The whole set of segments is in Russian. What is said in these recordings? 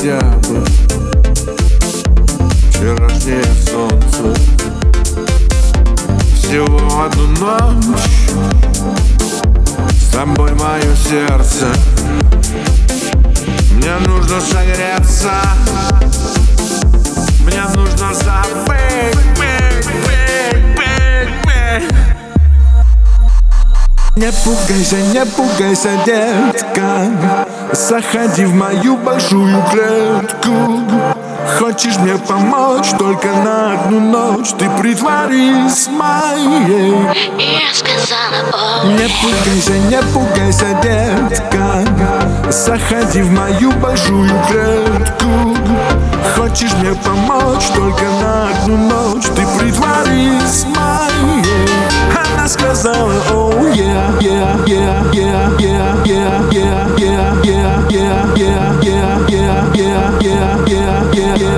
Хотя бы Вчерашнее солнце. Всего одну ночь. С тобой мое сердце. Мне нужно согреться Мне нужно забыть. Быть, быть, быть, быть. Не пугайся, не пугайся, детка Заходи в мою большую клетку. Хочешь мне помочь? Только на одну ночь Ты притворись моей. Я сказала, о, Не пугайся, не пугайся, детка Заходи в мою большую клетку. Хочешь мне помочь? Только на одну ночь Ты притворись моей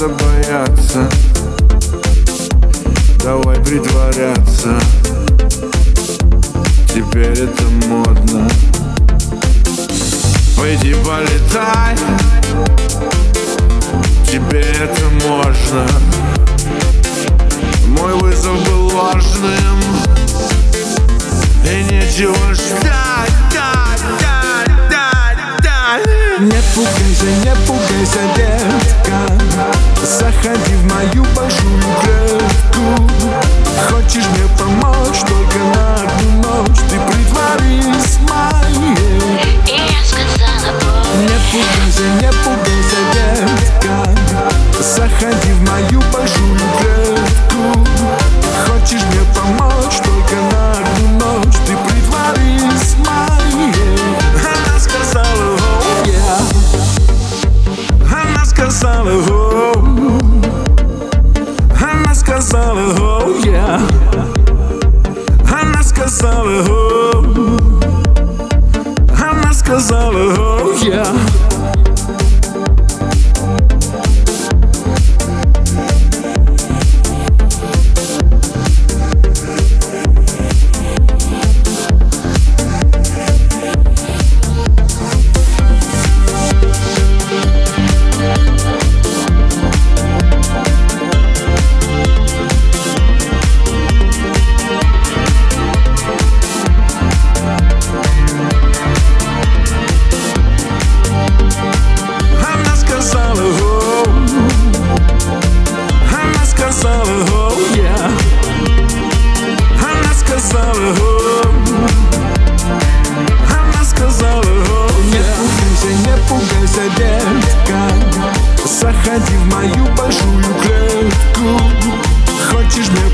надо бояться. Давай притворяться. Теперь это модно. Пойди полетай. Тебе это можно. Мой вызов был ложным И нечего ждать, дать, дать, дать, дать. Не пугайся, не пугайся, пугайся, не пугайся, детка. Заходи в мою большую клетку. Хочешь мне помочь? Только на одну ночь Ты притворись моей. Она сказала, oh yeah Она сказала, oh Она сказала, oh yeah Она сказала, oh она сказала, oh yeah мою большую клетку. Хочешь мне